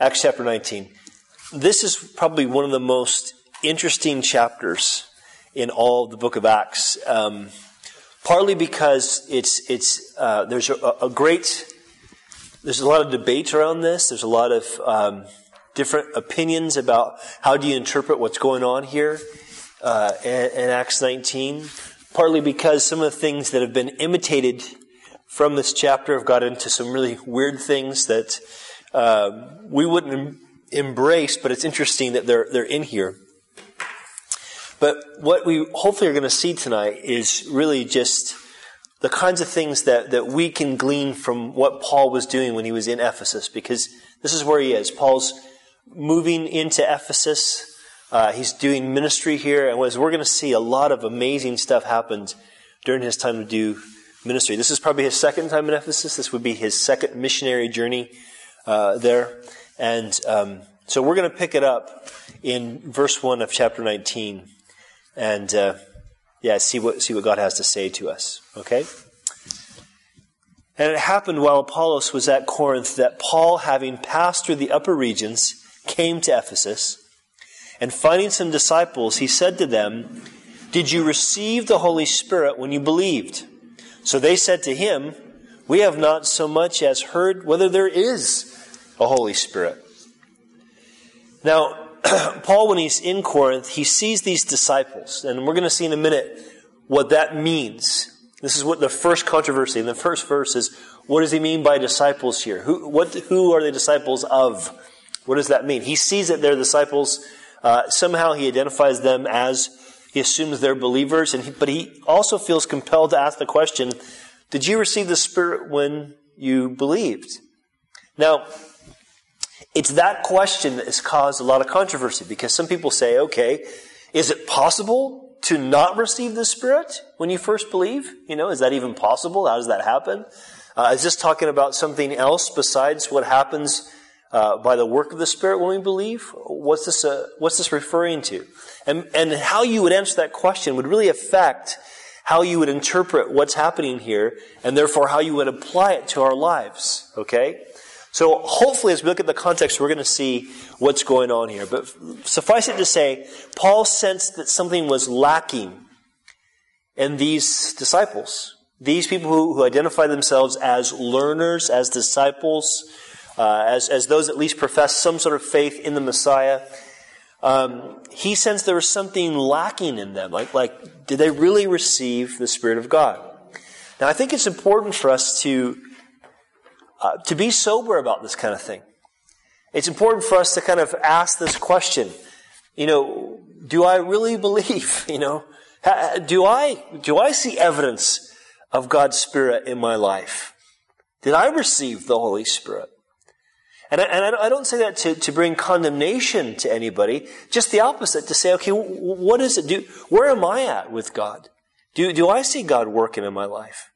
Acts chapter 19. This is probably one of the most interesting chapters in all the book of Acts. Um, partly because it's, it's, uh, there's a, a, great, there's a lot of debate around this. There's a lot of um, different opinions about how do you interpret what's going on here uh, in, in Acts 19. Partly because some of the things that have been imitated from this chapter have got into some really weird things that uh, we wouldn't em- embrace, but it's interesting that they're, they're in here. But what we hopefully are going to see tonight is really just the kinds of things that, that we can glean from what Paul was doing when he was in Ephesus, because this is where he is. Paul's moving into Ephesus. Uh, he's doing ministry here, and as we're going to see, a lot of amazing stuff happened during his time to do ministry. This is probably his second time in Ephesus. This would be his second missionary journey uh, there. And um, so we're going to pick it up in verse 1 of chapter 19 and uh, yeah, see what, see what God has to say to us. Okay? And it happened while Apollos was at Corinth that Paul, having passed through the upper regions, came to Ephesus. And finding some disciples, he said to them, Did you receive the Holy Spirit when you believed? So they said to him, We have not so much as heard whether there is a Holy Spirit. Now, Paul, when he's in Corinth, he sees these disciples, and we're going to see in a minute what that means. This is what the first controversy in the first verse is. What does he mean by disciples here? Who, what, who are the disciples of? What does that mean? He sees that they're disciples. Uh, somehow he identifies them as he assumes they're believers, and he, but he also feels compelled to ask the question: Did you receive the Spirit when you believed? Now, it's that question that has caused a lot of controversy because some people say, okay, is it possible to not receive the Spirit when you first believe? You know, is that even possible? How does that happen? Uh, is this talking about something else besides what happens uh, by the work of the Spirit when we believe? What's this? Uh, what's this referring to? And and how you would answer that question would really affect how you would interpret what's happening here, and therefore how you would apply it to our lives. Okay. So hopefully, as we look at the context, we're going to see what's going on here. But suffice it to say, Paul sensed that something was lacking in these disciples. These people who, who identify themselves as learners, as disciples, uh, as, as those at least profess some sort of faith in the Messiah. Um, he sensed there was something lacking in them. Like, like, did they really receive the Spirit of God? Now, I think it's important for us to uh, to be sober about this kind of thing. It's important for us to kind of ask this question. You know, do I really believe? You know, do I, do I see evidence of God's Spirit in my life? Did I receive the Holy Spirit? And I, and I don't say that to, to bring condemnation to anybody, just the opposite, to say, okay, what is it? Do, where am I at with God? Do, do I see God working in my life?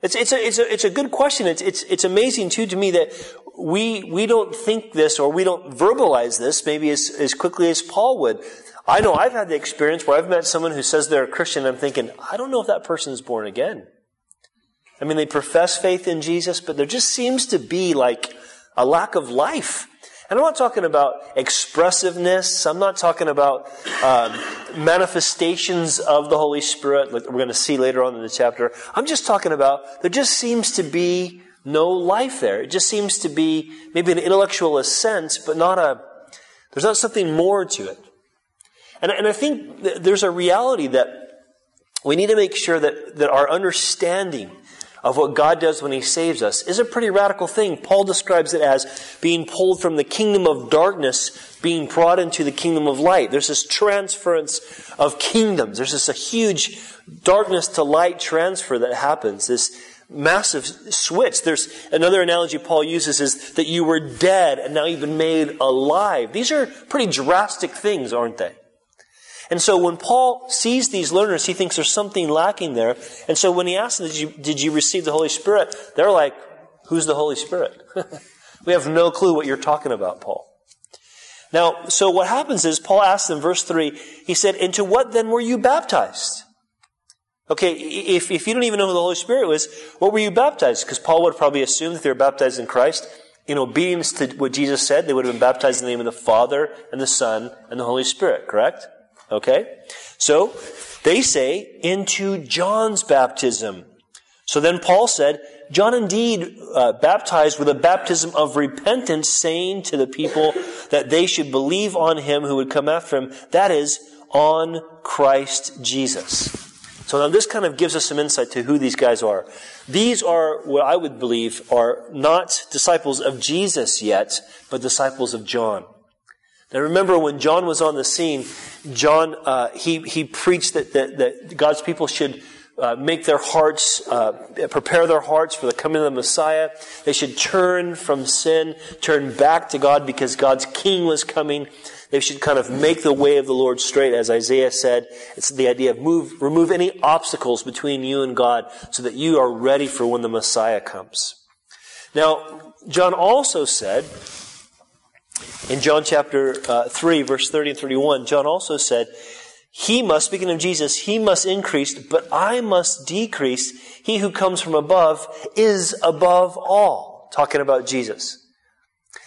It's, it's, a, it's, a, it's a good question. It's, it's, it's amazing, too, to me that we, we don't think this or we don't verbalize this maybe as, as quickly as Paul would. I know I've had the experience where I've met someone who says they're a Christian and I'm thinking, I don't know if that person is born again. I mean, they profess faith in Jesus, but there just seems to be like a lack of life. And I'm not talking about expressiveness. I'm not talking about um, manifestations of the Holy Spirit, like we're going to see later on in the chapter. I'm just talking about there just seems to be no life there. It just seems to be maybe an intellectual assent, but not a, there's not something more to it. And, and I think there's a reality that we need to make sure that, that our understanding of what God does when He saves us is a pretty radical thing. Paul describes it as being pulled from the kingdom of darkness, being brought into the kingdom of light. There's this transference of kingdoms. There's this a huge darkness to light transfer that happens. This massive switch. There's another analogy Paul uses is that you were dead and now you've been made alive. These are pretty drastic things, aren't they? And so when Paul sees these learners, he thinks there's something lacking there. And so when he asks them, did you, did you receive the Holy Spirit? They're like, who's the Holy Spirit? we have no clue what you're talking about, Paul. Now, so what happens is Paul asks them, verse 3, he said, Into what then were you baptized? Okay, if, if you don't even know who the Holy Spirit was, what were you baptized? Because Paul would probably assume that they were baptized in Christ. in obedience to what Jesus said, they would have been baptized in the name of the Father and the Son and the Holy Spirit, correct? Okay? So, they say, into John's baptism. So then Paul said, John indeed uh, baptized with a baptism of repentance, saying to the people that they should believe on him who would come after him, that is, on Christ Jesus. So now this kind of gives us some insight to who these guys are. These are what I would believe are not disciples of Jesus yet, but disciples of John. Now remember when John was on the scene, John, uh, he, he preached that, that, that God's people should uh, make their hearts, uh, prepare their hearts for the coming of the Messiah. They should turn from sin, turn back to God because God's King was coming. They should kind of make the way of the Lord straight, as Isaiah said. It's the idea of move, remove any obstacles between you and God so that you are ready for when the Messiah comes. Now, John also said, in John chapter uh, 3, verse 30 and 31, John also said, he must, speaking of Jesus, he must increase, but I must decrease. He who comes from above is above all. Talking about Jesus.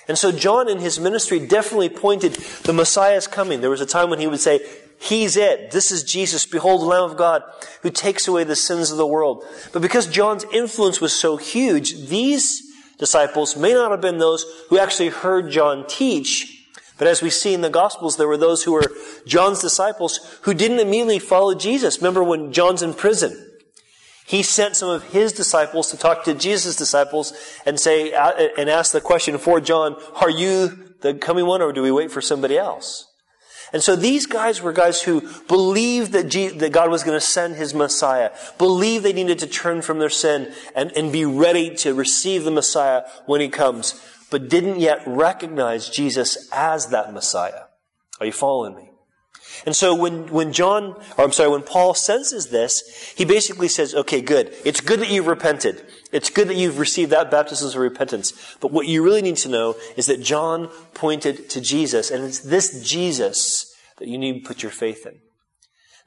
And so John in his ministry definitely pointed the Messiah is coming. There was a time when he would say, He's it. This is Jesus. Behold the Lamb of God who takes away the sins of the world. But because John's influence was so huge, these disciples may not have been those who actually heard John teach, but as we see in the Gospels, there were those who were John's disciples who didn't immediately follow Jesus. Remember when John's in prison? He sent some of his disciples to talk to Jesus' disciples and say, and ask the question for John, are you the coming one or do we wait for somebody else? And so these guys were guys who believed that, G- that God was going to send his Messiah, believed they needed to turn from their sin and, and be ready to receive the Messiah when he comes but didn't yet recognize Jesus as that Messiah. Are you following me? And so when, when John, or I'm sorry, when Paul senses this, he basically says, okay, good. It's good that you've repented. It's good that you've received that baptism of repentance. But what you really need to know is that John pointed to Jesus, and it's this Jesus that you need to put your faith in.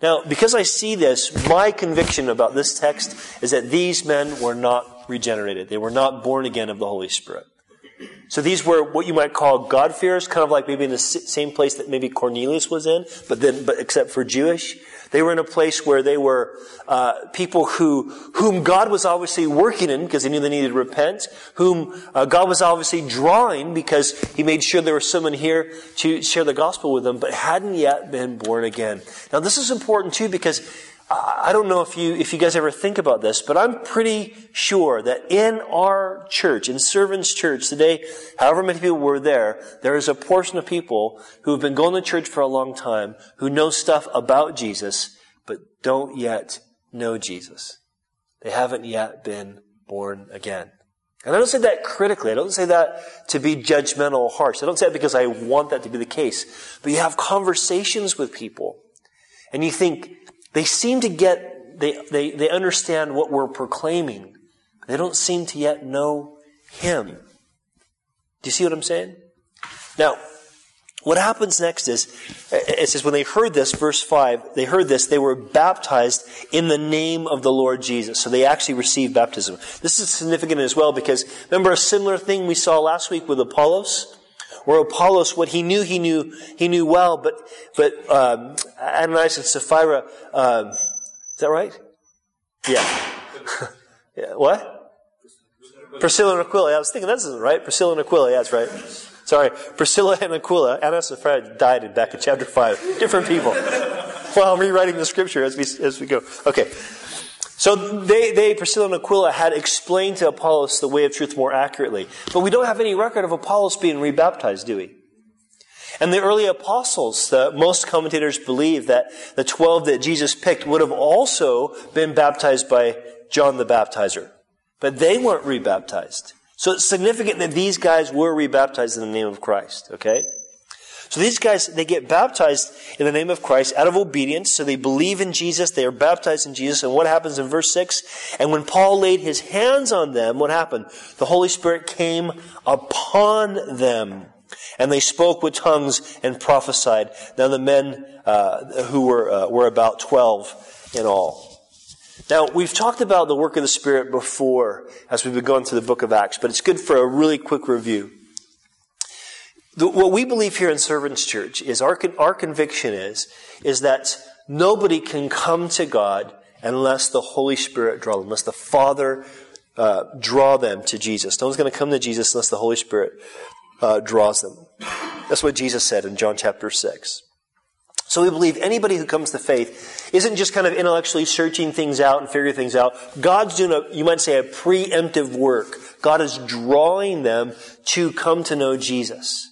Now, because I see this, my conviction about this text is that these men were not regenerated. They were not born again of the Holy Spirit. So these were what you might call God-fearers, kind of like maybe in the same place that maybe Cornelius was in, but then, but except for Jewish. They were in a place where they were uh, people who, whom God was obviously working in because He knew they needed to repent, whom uh, God was obviously drawing because He made sure there was someone here to share the gospel with them, but hadn't yet been born again. Now this is important too because I don't know if you, if you guys ever think about this, but I'm pretty sure that in our church, in Servants Church today, however many people were there, there is a portion of people who have been going to church for a long time, who know stuff about Jesus, but don't yet know Jesus. They haven't yet been born again. And I don't say that critically. I don't say that to be judgmental or harsh. I don't say that because I want that to be the case. But you have conversations with people and you think, they seem to get, they, they, they understand what we're proclaiming. They don't seem to yet know Him. Do you see what I'm saying? Now, what happens next is, it says, when they heard this, verse 5, they heard this, they were baptized in the name of the Lord Jesus. So they actually received baptism. This is significant as well because remember a similar thing we saw last week with Apollos? Where Apollos, what he knew, he knew, he knew well, but, but, um, Ananias and Sapphira, um, is that right? Yeah. yeah. What? Priscilla and Aquila. I was thinking that isn't right. Priscilla and Aquila. Yeah, that's right. Sorry. Priscilla and Aquila. Ananias and Sapphira died back in chapter 5. Different people. well, I'm rewriting the scripture as we, as we go. Okay. So they, they, Priscilla and Aquila, had explained to Apollos the way of truth more accurately. But we don't have any record of Apollos being rebaptized, do we? And the early apostles, the, most commentators believe that the 12 that Jesus picked would have also been baptized by John the Baptizer. But they weren't rebaptized. So it's significant that these guys were rebaptized in the name of Christ, okay? So these guys, they get baptized in the name of Christ out of obedience. So they believe in Jesus. They are baptized in Jesus. And what happens in verse 6? And when Paul laid his hands on them, what happened? The Holy Spirit came upon them. And they spoke with tongues and prophesied. Now the men uh, who were, uh, were about 12 in all. Now, we've talked about the work of the Spirit before as we've been going through the book of Acts, but it's good for a really quick review. The, what we believe here in Servants Church is our, our conviction is, is that nobody can come to God unless the Holy Spirit draw them, unless the Father uh, draw them to Jesus. No one's going to come to Jesus unless the Holy Spirit uh, draws them. That's what Jesus said in John chapter 6. So we believe anybody who comes to faith isn't just kind of intellectually searching things out and figuring things out. God's doing a, you might say, a preemptive work. God is drawing them to come to know Jesus.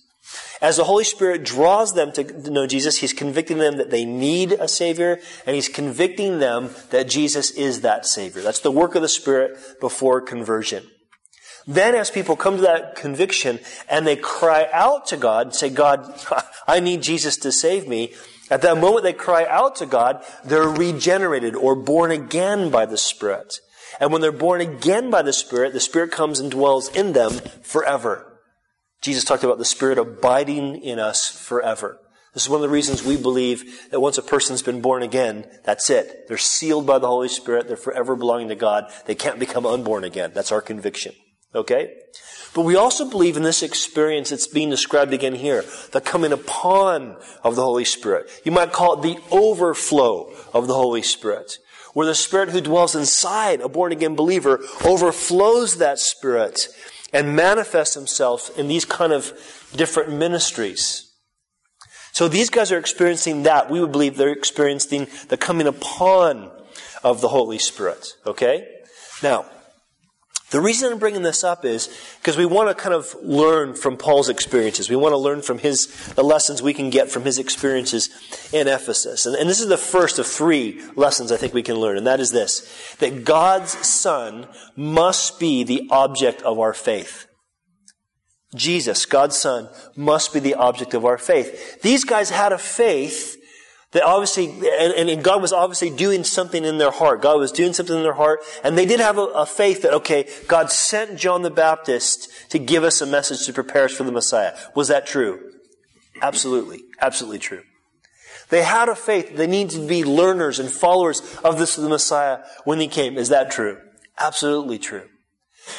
As the Holy Spirit draws them to know Jesus, He's convicting them that they need a Savior, and He's convicting them that Jesus is that Savior. That's the work of the Spirit before conversion. Then as people come to that conviction and they cry out to God and say, God, I need Jesus to save me, at that moment they cry out to God, they're regenerated or born again by the Spirit. And when they're born again by the Spirit, the Spirit comes and dwells in them forever. Jesus talked about the Spirit abiding in us forever. This is one of the reasons we believe that once a person's been born again, that's it. They're sealed by the Holy Spirit. They're forever belonging to God. They can't become unborn again. That's our conviction. Okay? But we also believe in this experience that's being described again here, the coming upon of the Holy Spirit. You might call it the overflow of the Holy Spirit, where the Spirit who dwells inside a born again believer overflows that Spirit and manifests himself in these kind of different ministries. So these guys are experiencing that. We would believe they're experiencing the coming upon of the Holy Spirit. Okay? Now, the reason I'm bringing this up is because we want to kind of learn from Paul's experiences. We want to learn from his, the lessons we can get from his experiences in Ephesus. And, and this is the first of three lessons I think we can learn, and that is this, that God's Son must be the object of our faith. Jesus, God's Son, must be the object of our faith. These guys had a faith that obviously, and, and, God was obviously doing something in their heart. God was doing something in their heart, and they did have a, a, faith that, okay, God sent John the Baptist to give us a message to prepare us for the Messiah. Was that true? Absolutely. Absolutely true. They had a faith. They needed to be learners and followers of this the Messiah when he came. Is that true? Absolutely true.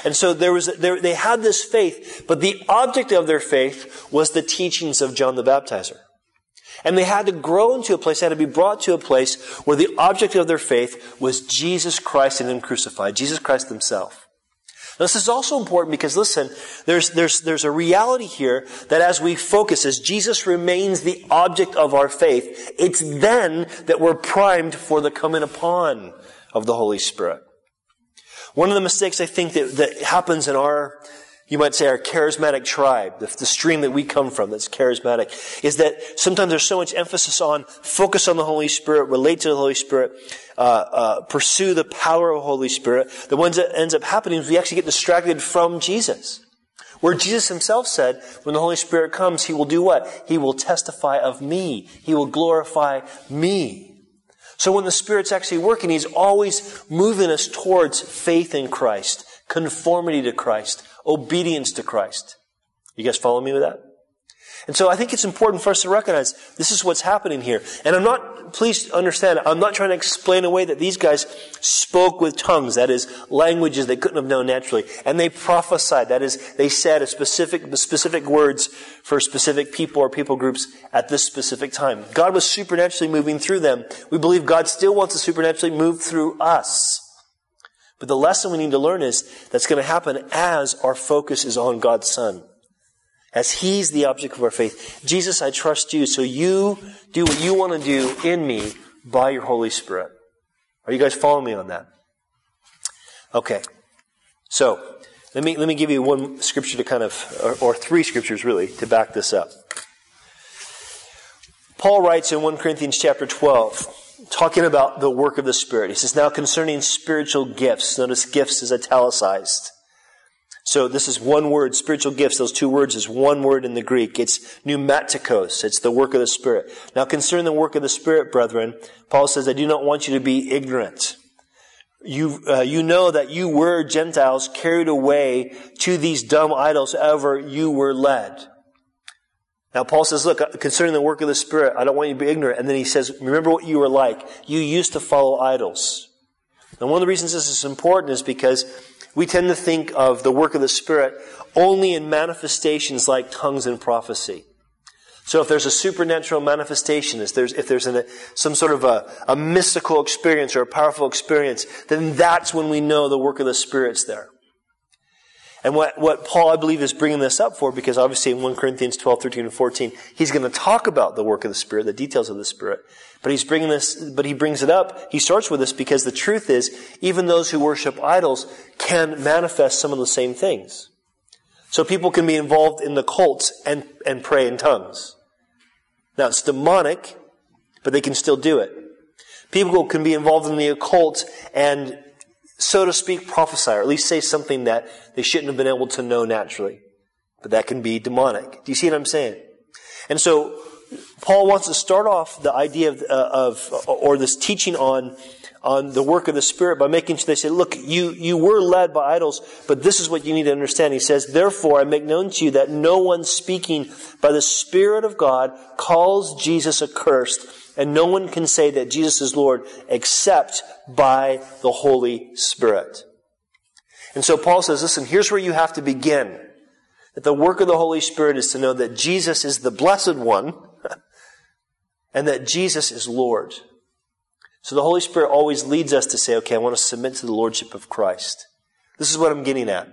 And so there was, there, they had this faith, but the object of their faith was the teachings of John the Baptizer. And they had to grow into a place, they had to be brought to a place where the object of their faith was Jesus Christ and Him crucified, Jesus Christ Himself. Now, this is also important because listen, there's, there's, there's a reality here that as we focus, as Jesus remains the object of our faith, it's then that we're primed for the coming upon of the Holy Spirit. One of the mistakes I think that, that happens in our you might say our charismatic tribe, the, the, stream that we come from that's charismatic, is that sometimes there's so much emphasis on focus on the Holy Spirit, relate to the Holy Spirit, uh, uh, pursue the power of the Holy Spirit. The ones that ends up happening is we actually get distracted from Jesus. Where Jesus himself said, when the Holy Spirit comes, he will do what? He will testify of me. He will glorify me. So when the Spirit's actually working, He's always moving us towards faith in Christ, conformity to Christ, obedience to Christ. You guys follow me with that? And so I think it's important for us to recognize this is what's happening here. And I'm not, please understand, I'm not trying to explain away that these guys spoke with tongues, that is, languages they couldn't have known naturally. And they prophesied, that is, they said a specific, specific words for specific people or people groups at this specific time. God was supernaturally moving through them. We believe God still wants to supernaturally move through us. But the lesson we need to learn is that's going to happen as our focus is on God's Son. As He's the object of our faith. Jesus, I trust you, so you do what you want to do in me by your Holy Spirit. Are you guys following me on that? Okay. So, let me, let me give you one scripture to kind of, or, or three scriptures really, to back this up. Paul writes in 1 Corinthians chapter 12, talking about the work of the Spirit. He says, now concerning spiritual gifts. Notice gifts is italicized. So this is one word, spiritual gifts. Those two words is one word in the Greek. It's pneumatikos. It's the work of the Spirit. Now concerning the work of the Spirit, brethren, Paul says, I do not want you to be ignorant. You, uh, you know that you were Gentiles carried away to these dumb idols ever you were led. Now, Paul says, look, concerning the work of the Spirit, I don't want you to be ignorant. And then he says, remember what you were like. You used to follow idols. And one of the reasons this is important is because we tend to think of the work of the Spirit only in manifestations like tongues and prophecy. So if there's a supernatural manifestation, if there's, if there's an, some sort of a, a mystical experience or a powerful experience, then that's when we know the work of the Spirit's there. And what, what Paul, I believe, is bringing this up for, because obviously in 1 Corinthians 12, 13, and 14, he's going to talk about the work of the Spirit, the details of the Spirit. But he's bringing this, but he brings it up, he starts with this because the truth is, even those who worship idols can manifest some of the same things. So people can be involved in the cults and, and pray in tongues. Now it's demonic, but they can still do it. People can be involved in the occult and so to speak, prophesy, or at least say something that they shouldn't have been able to know naturally. But that can be demonic. Do you see what I'm saying? And so, Paul wants to start off the idea of, uh, of or this teaching on, on the work of the Spirit by making sure they say, look, you, you were led by idols, but this is what you need to understand. He says, therefore, I make known to you that no one speaking by the Spirit of God calls Jesus accursed, and no one can say that Jesus is Lord except by the Holy Spirit. And so Paul says, listen, here's where you have to begin. That the work of the Holy Spirit is to know that Jesus is the blessed one and that Jesus is Lord. So the Holy Spirit always leads us to say, okay, I want to submit to the Lordship of Christ. This is what I'm getting at.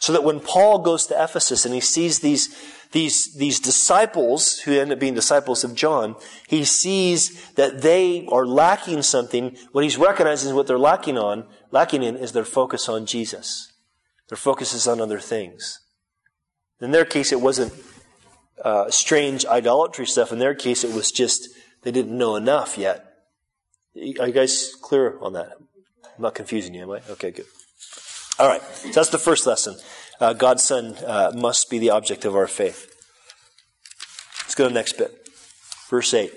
So that when Paul goes to Ephesus and he sees these these, these disciples, who end up being disciples of John, he sees that they are lacking something. What he's recognizing what they're lacking on, lacking in, is their focus on Jesus. Their focus is on other things. In their case, it wasn't uh, strange idolatry stuff. In their case, it was just they didn't know enough yet. Are you guys clear on that? I'm not confusing you, am I? Okay, good. All right, so that's the first lesson uh, God's Son uh, must be the object of our faith. Let's go to the next bit. Verse 8.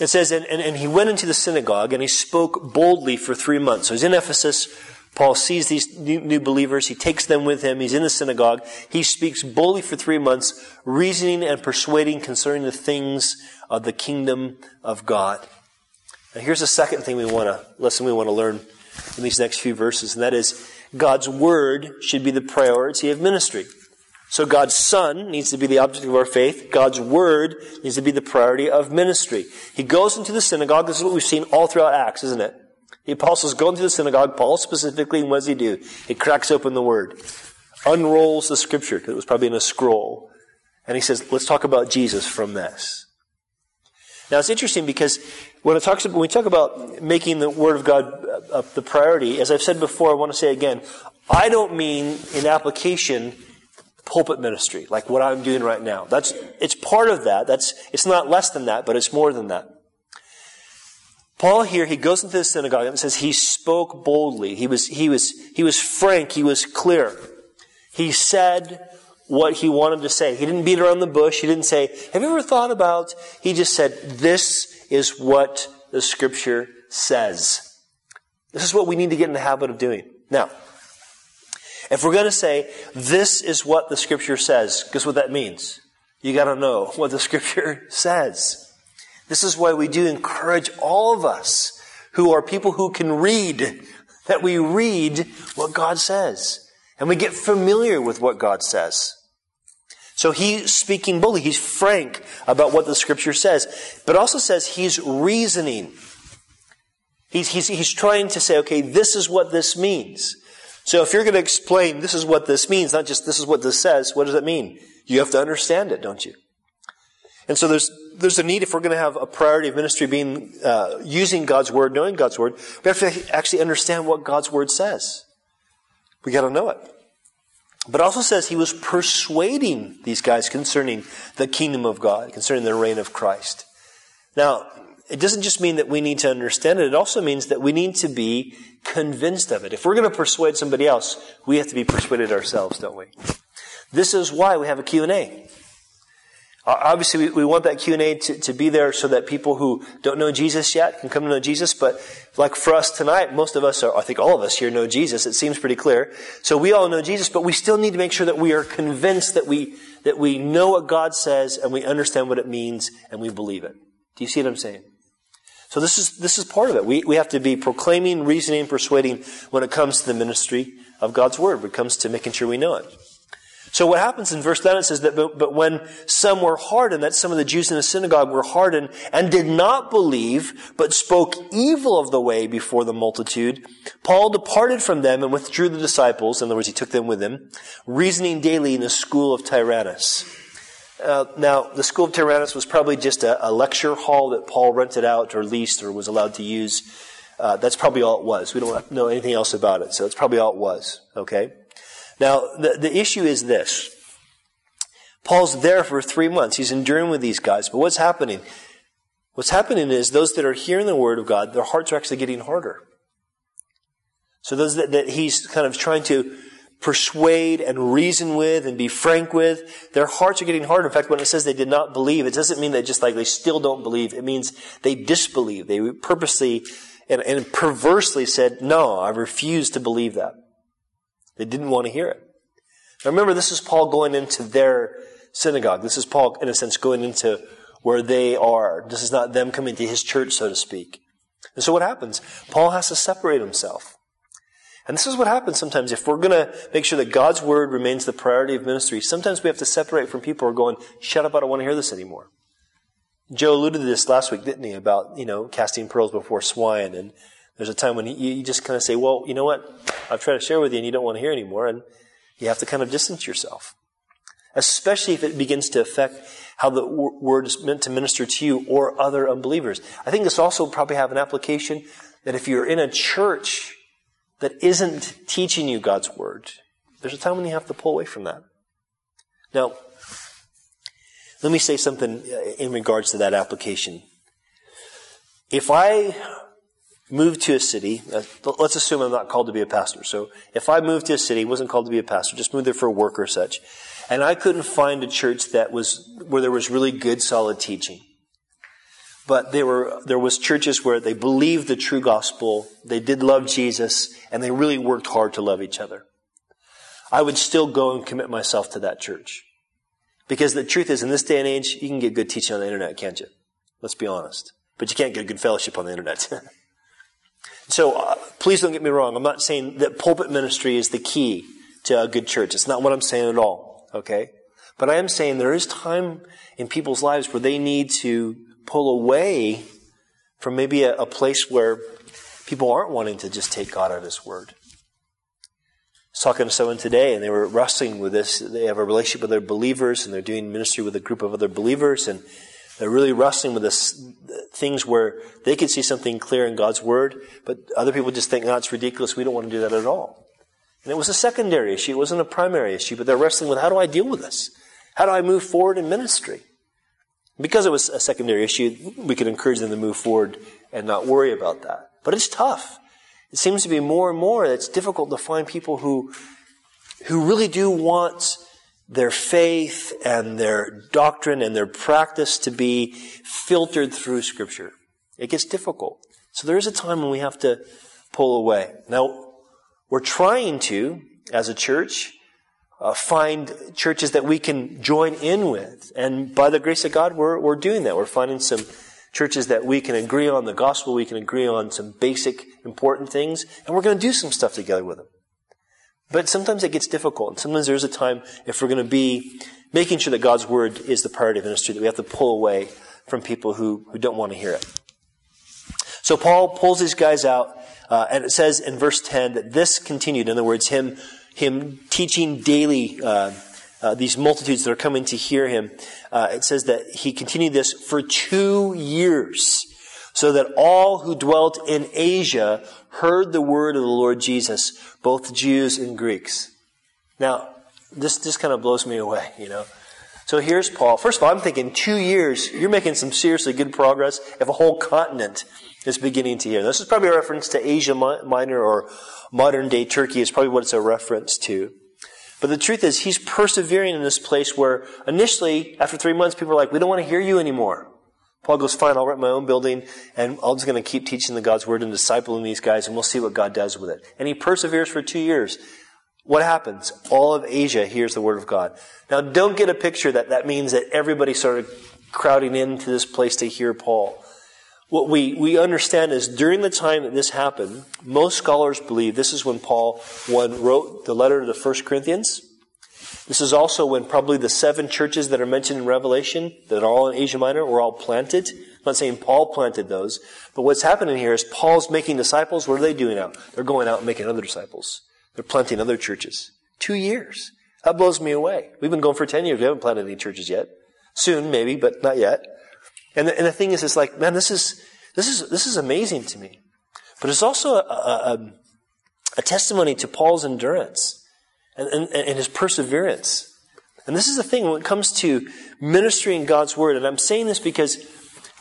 It says, and, and, and, he went into the synagogue and he spoke boldly for three months. So he's in Ephesus. Paul sees these new, new believers. He takes them with him. He's in the synagogue. He speaks boldly for three months, reasoning and persuading concerning the things of the kingdom of God. Now here's the second thing we want to, lesson we want to learn in these next few verses, and that is God's Word should be the priority of ministry. So God's Son needs to be the object of our faith. God's Word needs to be the priority of ministry. He goes into the synagogue. This is what we've seen all throughout Acts, isn't it? The apostles go into the synagogue, Paul specifically, and what does he do? He cracks open the Word, unrolls the Scripture, because it was probably in a scroll, and he says, let's talk about Jesus from this. Now it's interesting because when, it talks, when we talk about making the Word of God uh, the priority, as I've said before, I want to say again, I don't mean in application pulpit ministry, like what I'm doing right now. That's, it's part of that. That's, it's not less than that, but it's more than that. Paul here, he goes into the synagogue and says he spoke boldly. He was, he was, he was frank. He was clear. He said what he wanted to say. He didn't beat around the bush. He didn't say, have you ever thought about? He just said, this is what the scripture says. This is what we need to get in the habit of doing. Now, if we're going to say, this is what the scripture says, guess what that means? You got to know what the scripture says. This is why we do encourage all of us who are people who can read, that we read what God says. And we get familiar with what God says. So he's speaking boldly. He's frank about what the scripture says, but also says he's reasoning. He's, he's, he's trying to say, okay, this is what this means. So if you're going to explain this is what this means, not just this is what this says, what does it mean? You have to understand it, don't you? And so there's, there's a need if we're going to have a priority of ministry being, uh, using God's Word, knowing God's Word, we have to actually understand what God's Word says. We got to know it. But also says he was persuading these guys concerning the kingdom of God, concerning the reign of Christ. Now, it doesn't just mean that we need to understand it, it also means that we need to be convinced of it. If we're going to persuade somebody else, we have to be persuaded ourselves, don't we? This is why we have a Q&A. Obviously, we, want that Q&A to, to be there so that people who don't know Jesus yet can come to know Jesus. But like for us tonight, most of us are, I think all of us here know Jesus. It seems pretty clear. So we all know Jesus, but we still need to make sure that we are convinced that we, that we know what God says and we understand what it means and we believe it. Do you see what I'm saying? So this is, this is part of it. We, we have to be proclaiming, reasoning, persuading when it comes to the ministry of God's Word, when it comes to making sure we know it. So what happens in verse 9, it says that, but, but, when some were hardened, that some of the Jews in the synagogue were hardened and did not believe, but spoke evil of the way before the multitude, Paul departed from them and withdrew the disciples, in other words, he took them with him, reasoning daily in the school of Tyrannus. Uh, now, the school of Tyrannus was probably just a, a, lecture hall that Paul rented out or leased or was allowed to use. Uh, that's probably all it was. We don't know anything else about it, so it's probably all it was. Okay? Now, the, the issue is this. Paul's there for three months. He's enduring with these guys. But what's happening? What's happening is those that are hearing the word of God, their hearts are actually getting harder. So those that, that he's kind of trying to persuade and reason with and be frank with, their hearts are getting harder. In fact, when it says they did not believe, it doesn't mean that just like they still don't believe. It means they disbelieve. They purposely and, and perversely said, no, I refuse to believe that. They didn't want to hear it. Now remember, this is Paul going into their synagogue. This is Paul, in a sense, going into where they are. This is not them coming to his church, so to speak. And so what happens? Paul has to separate himself. And this is what happens sometimes. If we're going to make sure that God's word remains the priority of ministry, sometimes we have to separate from people who are going, shut up, I don't want to hear this anymore. Joe alluded to this last week, didn't he, about, you know, casting pearls before swine. And there's a time when you, you just kind of say, well, you know what? I've tried to share with you and you don't want to hear anymore. And you have to kind of distance yourself. Especially if it begins to affect how the word is meant to minister to you or other unbelievers. I think this also probably have an application that if you're in a church that isn't teaching you God's word, there's a time when you have to pull away from that. Now, let me say something uh, in regards to that application. If I move to a city, uh, let's assume I'm not called to be a pastor. So if I moved to a city, wasn't called to be a pastor, just moved there for a work or such, and I couldn't find a church that was, where there was really good, solid teaching, but there were, there was churches where they believed the true gospel, they did love Jesus, and they really worked hard to love each other. I would still go and commit myself to that church. Because the truth is, in this day and age, you can get good teaching on the internet, can't you? Let's be honest. But you can't get good fellowship on the internet. so, uh, please don't get me wrong. I'm not saying that pulpit ministry is the key to a good church. It's not what I'm saying at all. Okay? But I am saying there is time in people's lives where they need to pull away from maybe a, a place where people aren't wanting to just take God at His word. I was talking to someone today, and they were wrestling with this. They have a relationship with their believers, and they're doing ministry with a group of other believers, and they're really wrestling with this things where they can see something clear in God's word, but other people just think, "No, it's ridiculous. We don't want to do that at all." And it was a secondary issue; it wasn't a primary issue. But they're wrestling with, "How do I deal with this? How do I move forward in ministry?" Because it was a secondary issue, we could encourage them to move forward and not worry about that. But it's tough. It seems to be more and more that it's difficult to find people who, who really do want their faith and their doctrine and their practice to be filtered through Scripture. It gets difficult. So there is a time when we have to pull away. Now, we're trying to, as a church, uh, find churches that we can join in with. And by the grace of God, we're, we're doing that. We're finding some churches that we can agree on the gospel, we can agree on some basic important things, and we're going to do some stuff together with them. But sometimes it gets difficult, and sometimes there's a time if we're going to be making sure that God's word is the priority of ministry that we have to pull away from people who, who don't want to hear it. So Paul pulls these guys out, uh, and it says in verse 10 that this continued. In other words, him him teaching daily uh, uh, these multitudes that are coming to hear him. Uh, it says that he continued this for two years, so that all who dwelt in Asia heard the word of the Lord Jesus, both Jews and Greeks. Now, this just kind of blows me away, you know. So here's Paul. First of all, I'm thinking two years, you're making some seriously good progress if a whole continent is beginning to hear. This is probably a reference to Asia Minor or modern day Turkey is probably what it's a reference to. But the truth is, he's persevering in this place where initially, after three months, people are like, we don't want to hear you anymore. Paul goes, fine, I'll rent my own building and I'm just going to keep teaching the God's word and discipling these guys and we'll see what God does with it. And he perseveres for two years. What happens? All of Asia hears the word of God. Now don't get a picture that that means that everybody started crowding into this place to hear Paul. what we, we understand is during the time that this happened, most scholars believe this is when Paul one wrote the letter to the First Corinthians. This is also when probably the seven churches that are mentioned in Revelation that are all in Asia Minor were all planted. I'm not saying Paul planted those, but what's happening here is Paul's making disciples. What are they doing now? They're going out and making other disciples. They're planting other churches. Two years. That blows me away. We've been going for 10 years. We haven't planted any churches yet. Soon, maybe, but not yet. And the, and the thing is, it's like, man, this is, this is, this is amazing to me. But it's also a, a, a testimony to Paul's endurance and, and, and his perseverance. And this is the thing when it comes to ministering God's word. And I'm saying this because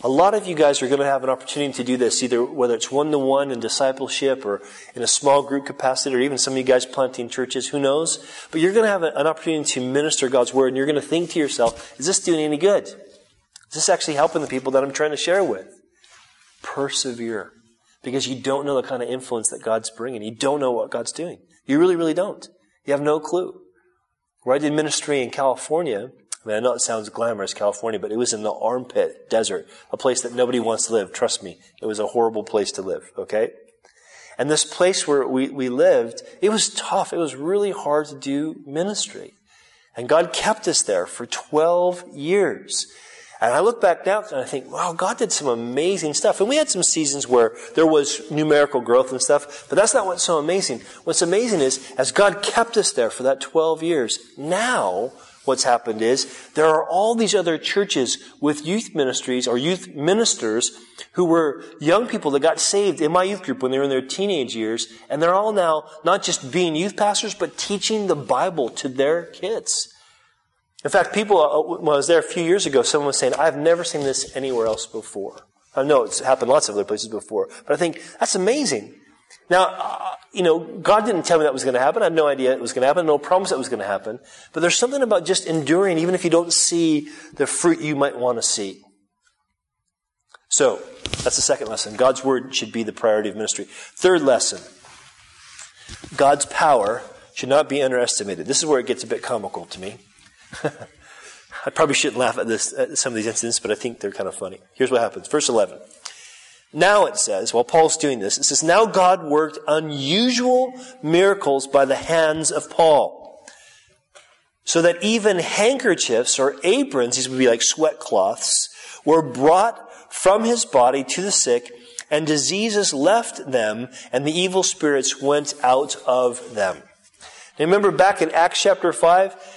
a lot of you guys are going to have an opportunity to do this, either whether it's one to one in discipleship or in a small group capacity, or even some of you guys planting churches, who knows? But you're going to have an opportunity to minister God's word, and you're going to think to yourself, is this doing any good? Is this actually helping the people that I'm trying to share with? Persevere. Because you don't know the kind of influence that God's bringing. You don't know what God's doing. You really, really don't. You have no clue. Where I did ministry in California, I mean, I know it sounds glamorous, California, but it was in the armpit desert, a place that nobody wants to live. Trust me, it was a horrible place to live, okay? And this place where we, we lived, it was tough. It was really hard to do ministry. And God kept us there for 12 years. And I look back now and I think, wow, God did some amazing stuff. And we had some seasons where there was numerical growth and stuff, but that's not what's so amazing. What's amazing is, as God kept us there for that 12 years, now, what's happened is there are all these other churches with youth ministries or youth ministers who were young people that got saved in my youth group when they were in their teenage years, and they're all now not just being youth pastors, but teaching the Bible to their kids. In fact, people, uh, when I was there a few years ago, someone was saying, I've never seen this anywhere else before. I know it's happened lots of other places before, but I think that's amazing. Now, uh, you know, God didn't tell me that was going to happen. I had no idea it was going to happen, no promise that was going to happen. But there's something about just enduring, even if you don't see the fruit you might want to see. So, that's the second lesson. God's word should be the priority of ministry. Third lesson God's power should not be underestimated. This is where it gets a bit comical to me. I probably shouldn't laugh at this at some of these incidents, but I think they're kind of funny. Here's what happens. Verse 11. Now it says, while Paul's doing this, it says, Now God worked unusual miracles by the hands of Paul. So that even handkerchiefs or aprons, these would be like sweat cloths, were brought from his body to the sick, and diseases left them, and the evil spirits went out of them. Now remember back in Acts chapter 5,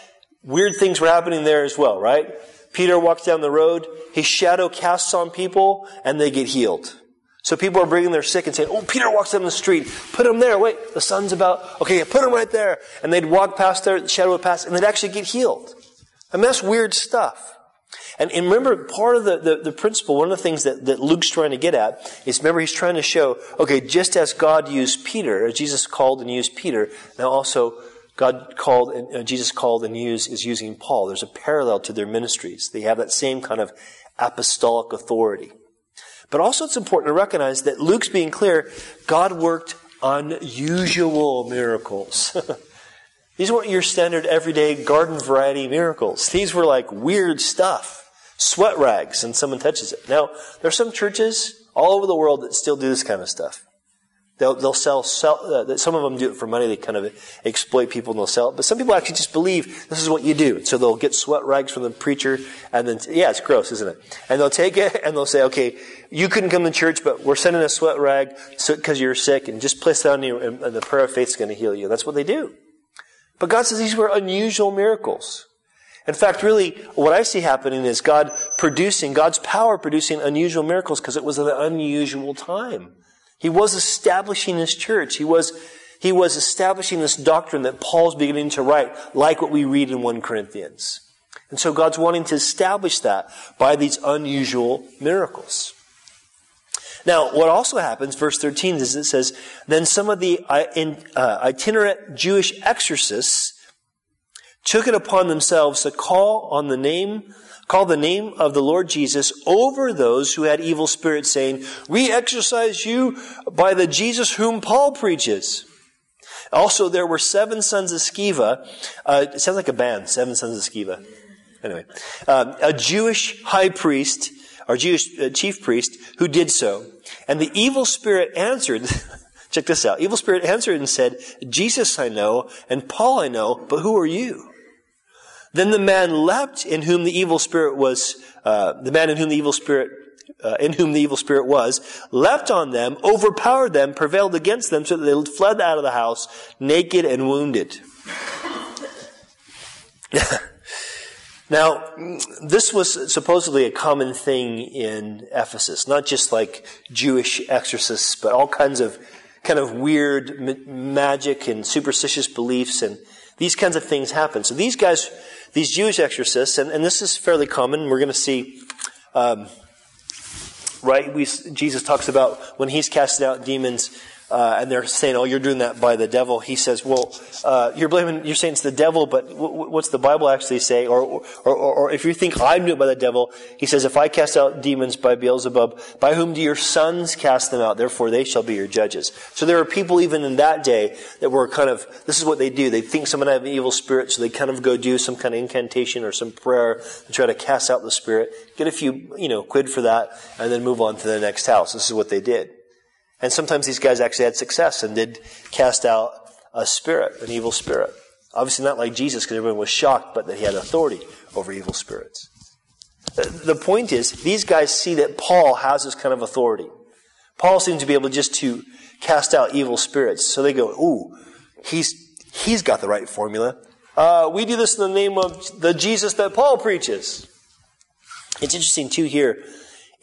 Weird things were happening there as well, right? Peter walks down the road, his shadow casts on people, and they get healed. So people are bringing their sick and saying, Oh, Peter walks down the street. Put him there. Wait, the sun's about. Okay, put him right there. And they'd walk past there, the shadow would pass, and they'd actually get healed. I mean, that's weird stuff. And, and remember, part of the, the, the, principle, one of the things that, that Luke's trying to get at is remember, he's trying to show, okay, just as God used Peter, as Jesus called and used Peter, now also God called and uh, Jesus called and used is using Paul. There's a parallel to their ministries. They have that same kind of apostolic authority. But also it's important to recognize that Luke's being clear, God worked unusual miracles. These weren't your standard everyday garden variety miracles. These were like weird stuff. Sweat rags and someone touches it. Now, there are some churches all over the world that still do this kind of stuff. They'll, they'll sell, sell uh, some of them do it for money. They kind of exploit people and they'll sell it. But some people actually just believe this is what you do. So they'll get sweat rags from the preacher and then, yeah, it's gross, isn't it? And they'll take it and they'll say, okay, you couldn't come to church, but we're sending a sweat rag because you're sick and just place it on you and, and the prayer of faith is going to heal you. That's what they do. But God says these were unusual miracles. In fact, really, what I see happening is God producing, God's power producing unusual miracles because it was an unusual time. He was establishing his church. He was, he was establishing this doctrine that Paul's beginning to write, like what we read in 1 Corinthians. And so God's wanting to establish that by these unusual miracles. Now, what also happens, verse 13, is it says, Then some of the uh, uh, itinerant Jewish exorcists took it upon themselves to call on the name call the name of the Lord Jesus over those who had evil spirits, saying, We exorcise you by the Jesus whom Paul preaches. Also, there were seven sons of Sceva. Uh, it sounds like a band, Seven Sons of Sceva. Anyway, uh, a Jewish high priest our Jewish uh, chief priest, who did so. And the evil spirit answered, check this out, evil spirit answered and said, Jesus I know, and Paul I know, but who are you? Then the man leapt in whom the evil spirit was, uh, the man in whom the evil spirit uh, in whom the evil spirit was, leapt on them, overpowered them, prevailed against them, so that they fled out of the house, naked and wounded. now, this was supposedly a common thing in Ephesus, not just like Jewish exorcists, but all kinds of kind of weird magic and superstitious beliefs and these kinds of things happen. So these guys, these Jewish exorcists, and, and this is fairly common. We're going to see um, right? We, Jesus talks about when he's casting out demons, uh, and they're saying, "Oh, you're doing that by the devil." He says, "Well, uh, you're blaming, you're saying it's the devil, but w- what's the Bible actually say?" Or, or, or, or, if you think I'm doing it by the devil, he says, "If I cast out demons by Beelzebub, by whom do your sons cast them out? Therefore, they shall be your judges." So there are people even in that day that were kind of this is what they do. They think someone have an evil spirit, so they kind of go do some kind of incantation or some prayer to try to cast out the spirit, get a few you know quid for that, and then move on to the next house. This is what they did. And sometimes these guys actually had success and did cast out a spirit, an evil spirit. Obviously, not like Jesus, because everyone was shocked, but that he had authority over evil spirits. The point is, these guys see that Paul has this kind of authority. Paul seems to be able just to cast out evil spirits. So they go, ooh, he's, he's got the right formula. Uh, we do this in the name of the Jesus that Paul preaches. It's interesting, too, here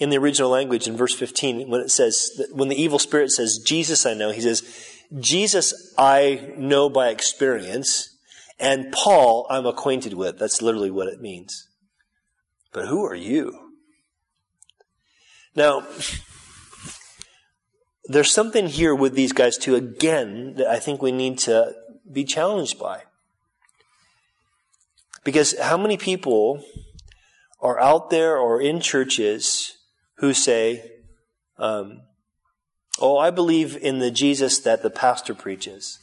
in the original language in verse 15 when it says, when the evil spirit says, Jesus I know, he says, Jesus I know by experience, and Paul I'm acquainted with. That's literally what it means. But who are you? Now, there's something here with these guys too, again, that I think we need to be challenged by. Because how many people are out there or in churches who say, um, Oh, I believe in the Jesus that the pastor preaches.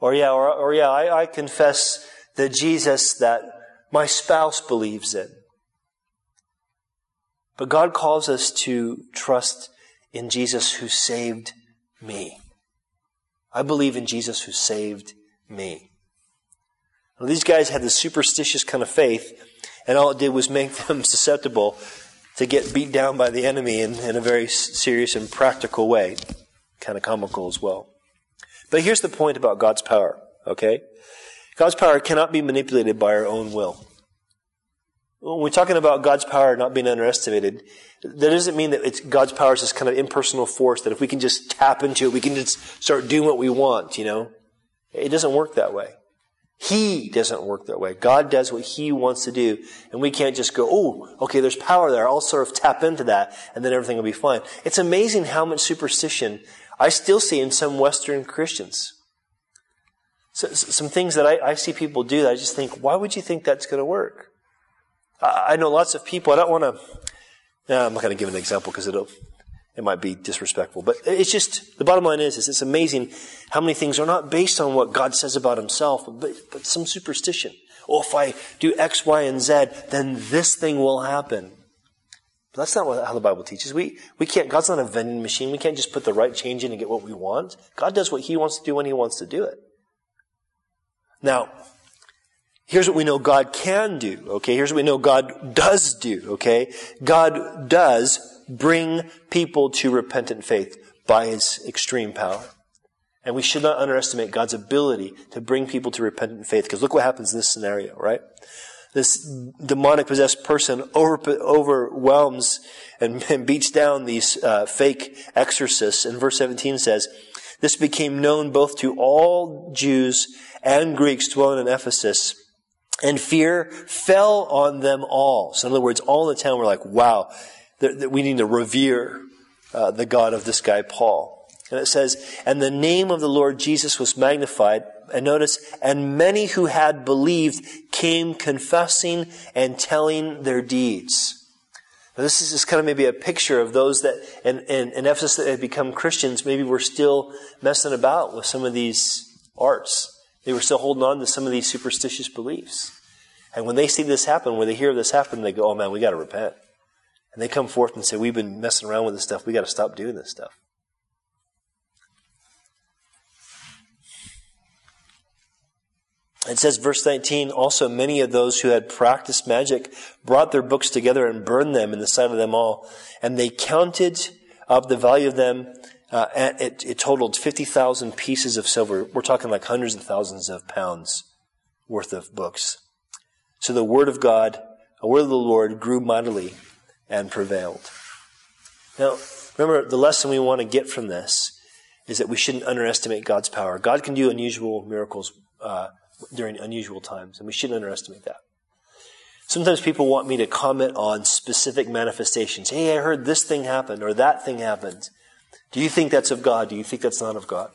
Or yeah, or, or yeah, I, I confess the Jesus that my spouse believes in. But God calls us to trust in Jesus who saved me. I believe in Jesus who saved me. Well, these guys had this superstitious kind of faith, and all it did was make them susceptible to get beat down by the enemy in, in a very serious and practical way. Kind of comical as well. But here's the point about God's power, okay? God's power cannot be manipulated by our own will. When we're talking about God's power not being underestimated, that doesn't mean that it's God's power is this kind of impersonal force that if we can just tap into it, we can just start doing what we want, you know? It doesn't work that way. He doesn't work that way. God does what He wants to do. And we can't just go, oh, okay, there's power there. I'll sort of tap into that and then everything will be fine. It's amazing how much superstition I still see in some Western Christians. So, some things that I, I, see people do that I just think, why would you think that's going to work? I, I know lots of people, I don't want to, no, I'm not going to give an example because it'll, it might be disrespectful. But it's just, the bottom line is, is it's amazing how many things are not based on what God says about himself, but, but some superstition. Oh, if I do X, Y, and Z, then this thing will happen. But that's not what, how the Bible teaches. We, we can't, God's not a vending machine. We can't just put the right change in and get what we want. God does what He wants to do when He wants to do it. Now, here's what we know God can do, okay? Here's what we know God does do, okay? God does bring people to repentant faith by his extreme power. And we should not underestimate God's ability to bring people to repentant faith. Because look what happens in this scenario, right? This demonic possessed person over, overwhelms and, and, beats down these uh, fake exorcists. And verse 17 says, This became known both to all Jews and Greeks dwelling in Ephesus, and fear fell on them all. So in other words, all in the town were like, wow, that we need to revere uh, the God of this guy, Paul. And it says, and the name of the Lord Jesus was magnified. And notice, and many who had believed came confessing and telling their deeds. Now, this is kind of maybe a picture of those that in, in, in Ephesus that had become Christians, maybe were still messing about with some of these arts. They were still holding on to some of these superstitious beliefs. And when they see this happen, when they hear this happen, they go, oh man, we got to repent. And they come forth and say, We've been messing around with this stuff. we got to stop doing this stuff. It says, verse 19, also many of those who had practiced magic brought their books together and burned them in the sight of them all. And they counted up the value of them. Uh, it, it totaled 50,000 pieces of silver. We're talking like hundreds of thousands of pounds worth of books. So the word of God, the word of the Lord grew mightily and prevailed. Now, remember, the lesson we want to get from this is that we shouldn't underestimate God's power. God can do unusual miracles uh, during unusual times, and we shouldn't underestimate that. Sometimes people want me to comment on specific manifestations. Hey, I heard this thing happened or that thing happened. Do you think that's of God? Do you think that's not of God?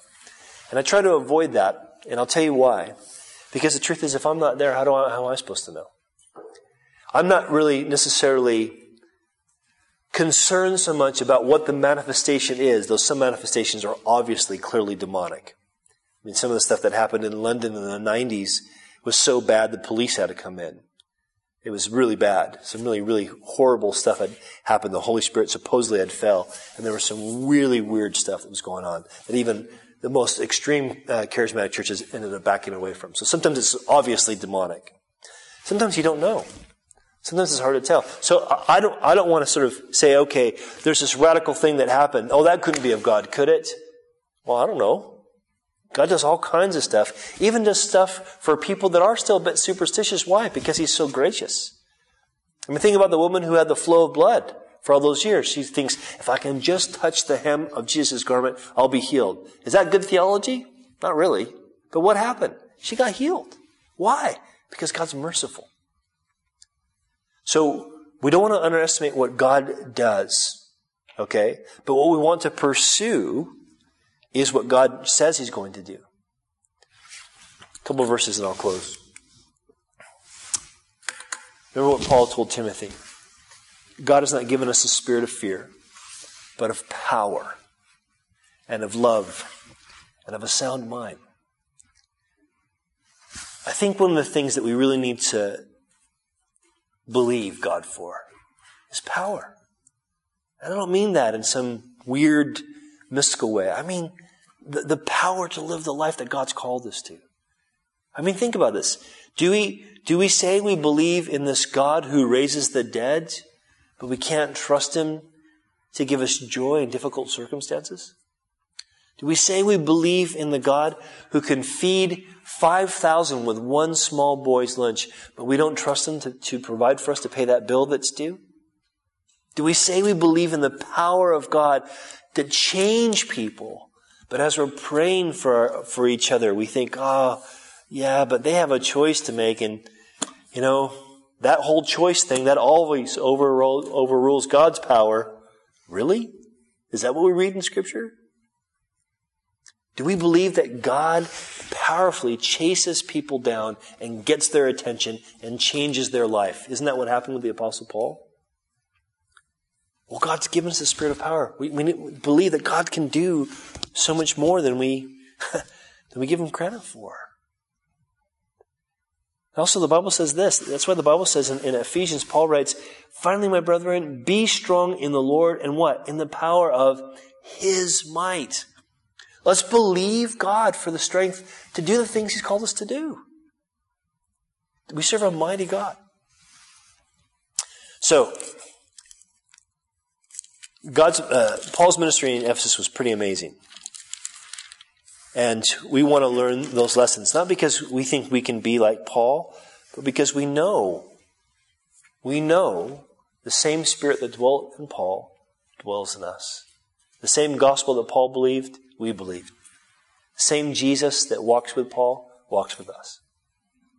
And I try to avoid that, and I'll tell you why. Because the truth is, if I'm not there, how, do I, how am I supposed to know? I'm not really necessarily concerned so much about what the manifestation is, though some manifestations are obviously clearly demonic. I mean, some of the stuff that happened in London in the 90s was so bad the police had to come in. It was really bad. Some really, really horrible stuff had happened. The Holy Spirit supposedly had fell, and there was some really weird stuff that was going on that even the most extreme uh, charismatic churches ended up backing away from. So sometimes it's obviously demonic. Sometimes you don't know. Sometimes it's hard to tell. So I don't, I don't want to sort of say, okay, there's this radical thing that happened. Oh, that couldn't be of God, could it? Well, I don't know. God does all kinds of stuff, even does stuff for people that are still a bit superstitious. Why? Because He's so gracious. I mean, think about the woman who had the flow of blood for all those years. She thinks, if I can just touch the hem of Jesus' garment, I'll be healed. Is that good theology? Not really. But what happened? She got healed. Why? Because God's merciful. So, we don't want to underestimate what God does. Okay? But what we want to pursue is what God says He's going to do. A couple verses and I'll close. Remember what Paul told Timothy God has not given us a spirit of fear, but of power and of love and of a sound mind. I think one of the things that we really need to believe God for is power. And I don't mean that in some weird mystical way. I mean the, the power to live the life that God's called us to. I mean, think about this. Do we, do we say we believe in this God who raises the dead, but we can't trust Him to give us joy in difficult circumstances? Do we say we believe in the God who can feed 5,000 with one small boy's lunch, but we don't trust Him to, to provide for us to pay that bill that's due? Do we say we believe in the power of God to change people but as we're praying for, for each other, we think, oh, yeah, but they have a choice to make. And, you know, that whole choice thing, that always overrules God's power. Really? Is that what we read in Scripture? Do we believe that God powerfully chases people down and gets their attention and changes their life? Isn't that what happened with the Apostle Paul? Well, God's given us the spirit of power. We, we believe that God can do so much more than we, than we give him credit for. Also, the Bible says this. That's why the Bible says in, in, Ephesians, Paul writes, Finally, my brethren, be strong in the Lord and what? In the power of his might. Let's believe God for the strength to do the things he's called us to do. We serve a mighty God. So, God's uh, Paul's ministry in Ephesus was pretty amazing. And we want to learn those lessons, not because we think we can be like Paul, but because we know, we know the same spirit that dwelt in Paul dwells in us. The same gospel that Paul believed, we believe. Same Jesus that walks with Paul walks with us.